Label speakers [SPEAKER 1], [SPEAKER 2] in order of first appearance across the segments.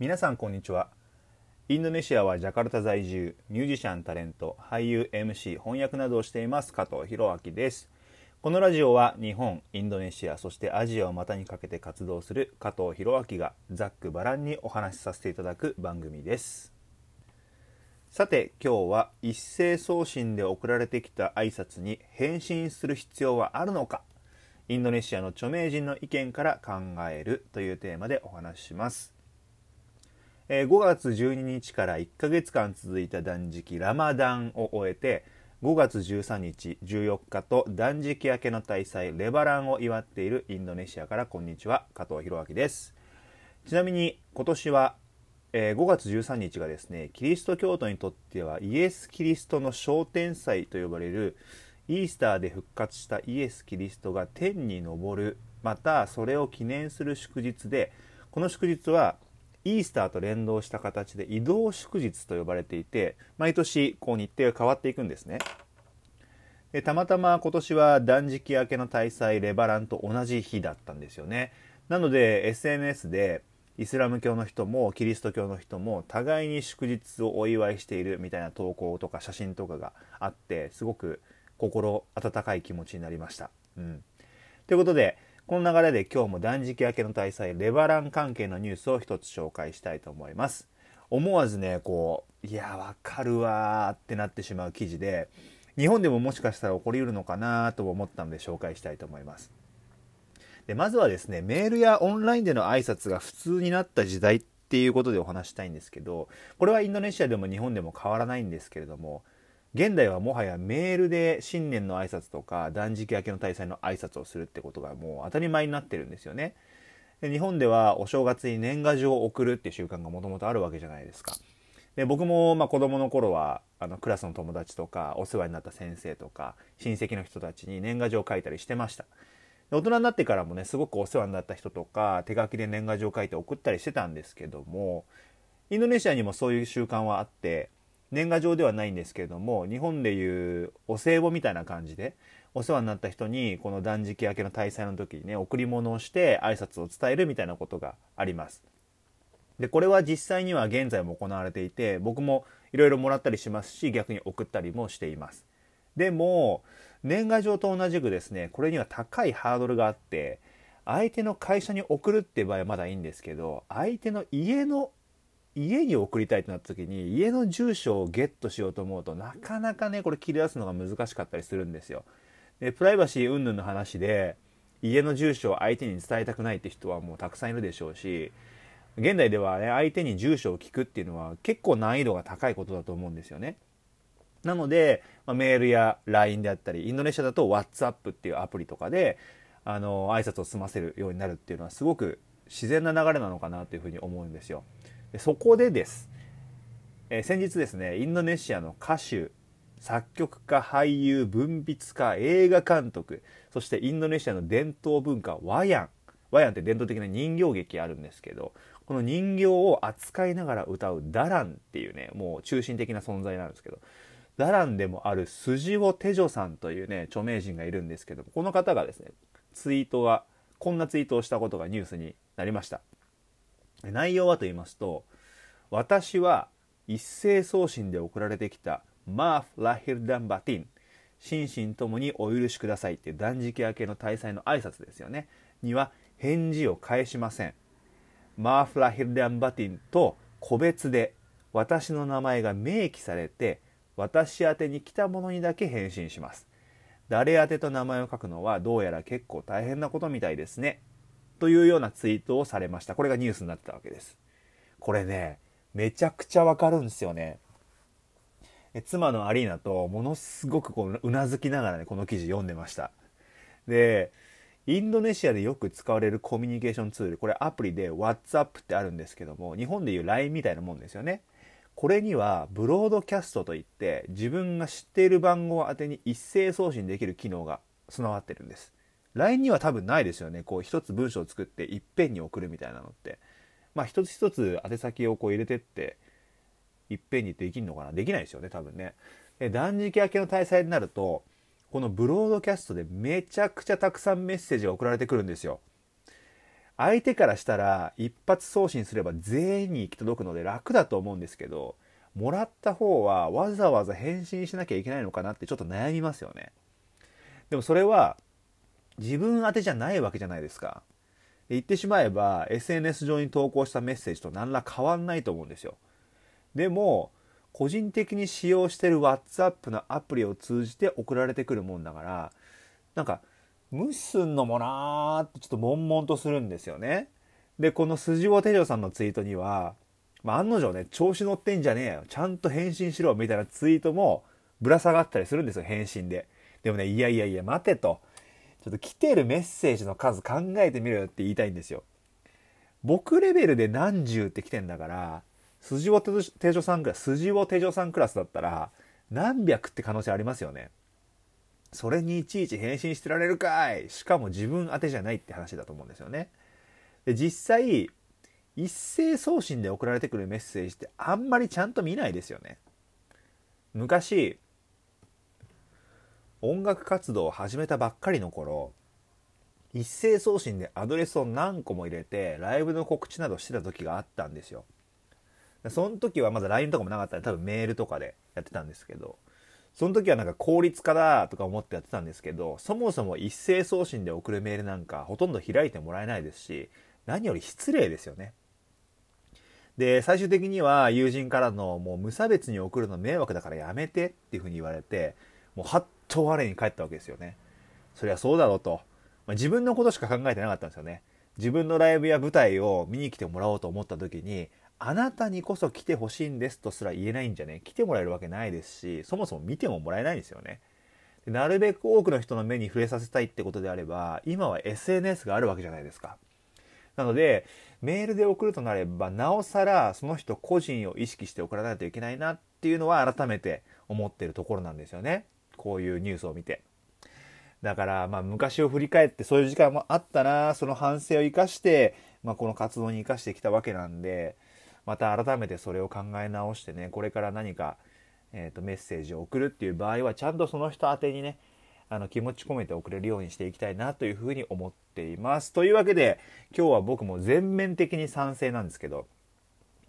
[SPEAKER 1] 皆さんこんにちは。インドネシアはジャカルタ在住ミュージシャンタレント俳優 MC 翻訳などをしています加藤博明です。このラジオは日本インドネシアそしてアジアを股にかけて活動する加藤博明がざっくばらんにお話しさせていただく番組です。さて今日は一斉送信で送られてきた挨拶に返信する必要はあるのかインドネシアの著名人の意見から考えるというテーマでお話しします。え5月12日から1ヶ月間続いた断食ラマダンを終えて5月13日14日と断食明けの大祭レバランを祝っているインドネシアからこんにちは加藤博明です。ちなみに今年はえ5月13日がですねキリスト教徒にとってはイエス・キリストの昇天祭と呼ばれるイースターで復活したイエス・キリストが天に昇るまたそれを記念する祝日でこの祝日はイースターと連動した形で移動祝日と呼ばれていて毎年こう日程が変わっていくんですね。でたまたま今年は断食明けの大祭レバランと同じ日だったんですよね。なので SNS でイスラム教の人もキリスト教の人も互いに祝日をお祝いしているみたいな投稿とか写真とかがあってすごく心温かい気持ちになりました。うん、ということでこの流れで今日も断食明けの大祭レバラン関係のニュースを一つ紹介したいと思います。思わずねこういやわかるわーってなってしまう記事で日本でももしかしたら起こりうるのかなと思ったので紹介したいと思います。でまずはですねメールやオンラインでの挨拶が普通になった時代っていうことでお話したいんですけどこれはインドネシアでも日本でも変わらないんですけれども現代はもはやメールで新年の挨拶とか断食明けの大祭の挨拶をするってことがもう当たり前になってるんですよね。で日本ではお正月に年賀状を送るっていう習慣がもともとあるわけじゃないですか。で僕もまあ子供の頃はあのクラスの友達とかお世話になった先生とか親戚の人たちに年賀状を書いたりしてました。大人になってからもねすごくお世話になった人とか手書きで年賀状を書いて送ったりしてたんですけどもインドネシアにもそういう習慣はあって年賀状ではないんですけれども日本でいうお歳暮みたいな感じでお世話になった人にこの断食明けの大祭の時にね贈り物をして挨拶を伝えるみたいなことがあります。でこれは実際には現在も行われていて僕もいろいろもらったりしますし逆に送ったりもしています。でも年賀状と同じくですねこれには高いハードルがあって相手の会社に送るって場合はまだいいんですけど相手の家の家に送りたいとなった時に家の住所をゲットしようと思うとなかなかねこれ切り出すのが難しかったりするんですよ。でプライバシー云々の話で家の住所を相手に伝えたくないって人はもうたくさんいるでしょうし現代ではね相手に住所を聞くっていうのは結構難易度が高いことだと思うんですよね。なので、まあ、メールや LINE であったりインドネシアだと WhatsApp っていうアプリとかであの挨拶を済ませるようになるっていうのはすごく自然な流れなのかなというふうに思うんですよ。そこでです、え、先日ですねインドネシアの歌手作曲家俳優文筆家映画監督そしてインドネシアの伝統文化ワヤンワヤンって伝統的な人形劇あるんですけどこの人形を扱いながら歌うダランっていうねもう中心的な存在なんですけどダランでもある筋尾テジョさんというね著名人がいるんですけどこの方がですねツイートがこんなツイートをしたことがニュースになりました。内容はと言いますと私は一斉送信で送られてきたマーフ・ラヒルダン・バティン心身ともにお許しくださいって断食明けの大祭の挨拶ですよね。には返事を返しません。マーフ・ラヒルダン・バティンと個別で私の名前が明記されて私宛に来たものにだけ返信します。誰宛と名前を書くのはどうやら結構大変なことみたいですね。というようなツイートをされました。これがニュースになってたわけです。これね、めちゃくちゃわかるんですよね。妻のアリーナとものすごくこううなずきながらね、この記事読んでました。で、インドネシアでよく使われるコミュニケーションツール、これアプリで WhatsApp ってあるんですけども、日本でいう LINE みたいなもんですよね。これにはブロードキャストといって自分が知っている番号宛てに一斉送信できる機能が備わってるんです。LINE には多分ないですよね。こう一つ文章を作っていっぺんに送るみたいなのって。まあ一つ一つ宛先をこう入れてっていっぺんにできるのかな？できないですよね、多分ね。で、断食明けの大祭になると、このブロードキャストでめちゃくちゃたくさんメッセージが送られてくるんですよ。相手からしたら一発送信すれば全員に行き届くので楽だと思うんですけどもらった方はわざわざ返信しなきゃいけないのかなってちょっと悩みますよねでもそれは自分宛てじゃないわけじゃないですか。言ってしまえば SNS 上に投稿したメッセージと何ら変わんないと思うんですよ。でも個人的に使用してる WhatsApp のアプリを通じて送られてくるもんだからなんか無視すんのもなーってちょっと悶々とするんですよね。でこの筋尾手錠さんのツイートには、まあ、案の定ね調子乗ってんじゃねえよ。ちゃんと返信しろみたいなツイートもぶら下がったりするんですよ返信で。でもねいやいやいや待てと。ちょっと来てるメッセージの数考えてみろよって言いたいんですよ。僕レベルで何十って来てんだから筋尾手錠さんクラス筋尾手錠さんクラスだったら何百って可能性ありますよね。それにいちいち返信してられるかい。しかも自分宛てじゃないって話だと思うんですよね。で実際一斉送信で送られてくるメッセージってあんまりちゃんと見ないですよね。昔音楽活動を始めたばっかりの頃一斉送信でアドレスを何個も入れてライブの告知などしてた時があったんですよ。その時はまだ LINE とかもなかったんで多分メールとかでやってたんですけどその時はなんか効率化だとか思ってやってたんですけどそもそも一斉送信で送るメールなんかほとんど開いてもらえないですし何より失礼ですよね。で最終的には友人からのもう無差別に送るの迷惑だからやめてっていうふうに言われてもうはっと我に返ったわけですよね。そりゃそうだろうと、まあ、自分のことしか考えてなかったんですよね。自分のライブや舞台を見に来てもらおうと思った時にあなたにこそ来てほしいんですとすら言えないんじゃね。来てもらえるわけないですしそもそも見てももらえないんですよね。なるべく多くの人の目に触れさせたいってことであれば今は SNS があるわけじゃないですか。なのでメールで送るとなればなおさらその人個人を意識して送らないといけないなっていうのは改めて思ってるところなんですよね。こういうニュースを見てだからまあ昔を振り返ってそういう時間もあったなその反省を生かして、まあ、この活動に生かしてきたわけなんでまた改めてそれを考え直してねこれから何か、えーと、メッセージを送るっていう場合はちゃんとその人宛てにねあの気持ち込めて送れるようにしていきたいなというふうに思っています。というわけで今日は僕も全面的に賛成なんですけど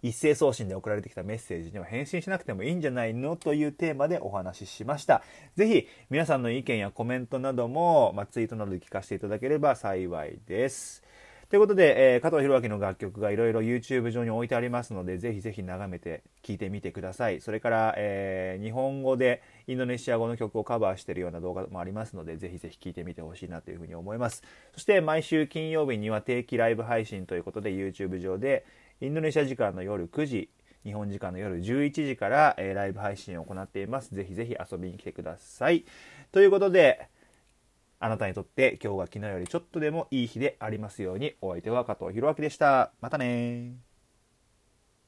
[SPEAKER 1] 一斉送信で送られてきたメッセージには返信しなくてもいいんじゃないのというテーマでお話ししました。ぜひ皆さんの意見やコメントなども、まあ、ツイートなどで聞かせていただければ幸いです。ということで、えー、加藤弘明の楽曲がいろいろ YouTube 上に置いてありますので、ぜひぜひ眺めて聴いてみてください。それから、えー、日本語でインドネシア語の曲をカバーしているような動画もありますので、ぜひぜひ聴いてみてほしいなというふうに思います。そして毎週金曜日には定期ライブ配信ということで YouTube 上でインドネシア時間の夜9時、日本時間の夜11時から、えー、ライブ配信を行っています。ぜひぜひ遊びに来てください。ということで、あなたにとって今日が昨日よりちょっとでもいい日でありますようにお相手は加藤弘明でした。またね